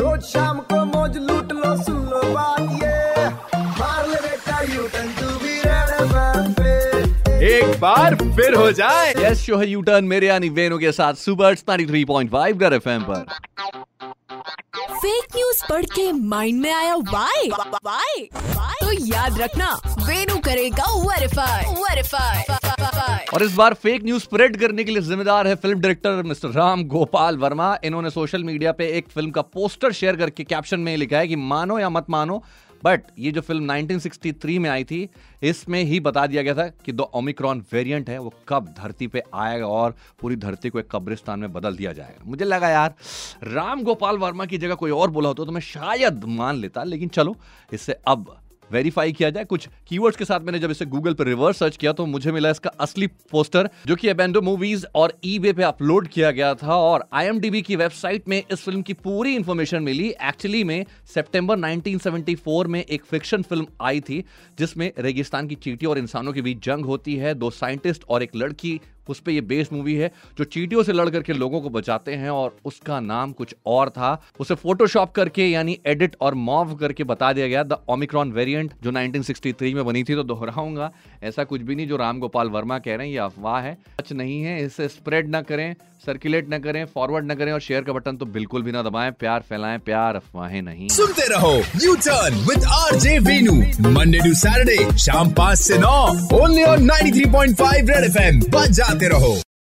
रोज शाम को मौज लूट लो सुन लो बात ये। मार ले बेटा यू टर्न एफएम पे एक बार फिर हो जाए। यस शो है यू टर्न मेरे यानी वेनु के साथ सुपर 93.5 रेड एफएम पर। फेक न्यूज़ पढ़ के माइंड में आया वाई वाई तो याद रखना वेनु करेगा वेरीफाई वेरीफाई और इस बार फेक न्यूज़ स्प्रेड करने के लिए जिम्मेदार है film director mister Ram Gopal Varma. इन्होंने सोशल मीडिया पे एक फ़िल्म का पोस्टर शेयर करके कैप्शन में लिखा है कि मानो या मत मानो बट ये जो फ़िल्म 1963 में आई थी, इसमें ही बता दिया गया था कि दो ओमिक्रॉन वेरिएंट है, वो कब धरती पे आएगा और पूरी धरती को एक कब्रिस्तान में बदल दिया जाएगा। मुझे लगा यार, राम गोपाल वर्मा की जगह कोई और बोला होता तो मैं शायद मान लेता, लेकिन चलो, इससे अब वेरीफाई किया जाए। कुछ कीवर्ड्स के साथ मैंने जब इसे गूगल पर रिवर्स सर्च किया तो मुझे मिला इसका असली पोस्टर जो कि एबेंडो मूवीज़ और ई पे अपलोड किया गया था और आईएमडीबी की वेबसाइट में इस फ़िल्म की पूरी इंफॉर्मेशन मिली। एक्चुअली में सितंबर 1974 में एक फिक्शन फ़िल्म आई थी, जिसमें रेगिस्तान की चीटी और इंसानों के बीच जंग होती है। दो साइंटिस्ट और एक लड़की उस पर यह बेस मूवी है, जो चीटियों से लड़ करके लोगों को बचाते हैं और उसका नाम कुछ और था। उसे फोटोशॉप करके यानी एडिट और मॉव करके बता दिया गया द ओमिक्रॉन वेरिएंट जो 1963 में बनी थी तो दोहराऊँगा। ऐसा कुछ भी नहीं, जो राम गोपाल वर्मा कह रहे हैं, ये अफवाह है। सच नहीं है, इसे स्प्रेड ना करें सर्कुलेट ना करें फॉरवर्ड ना करें और शेयर का बटन तो बिल्कुल भी ना दबाएँ। प्यार फैलाएँ, प्यार अफवाहें नहीं। सुनते रहो U turn with R J Venu Monday to Saturday शाम पाँच से नौ ओनली ऑन 93.5 रेड एफएम बजाते रहो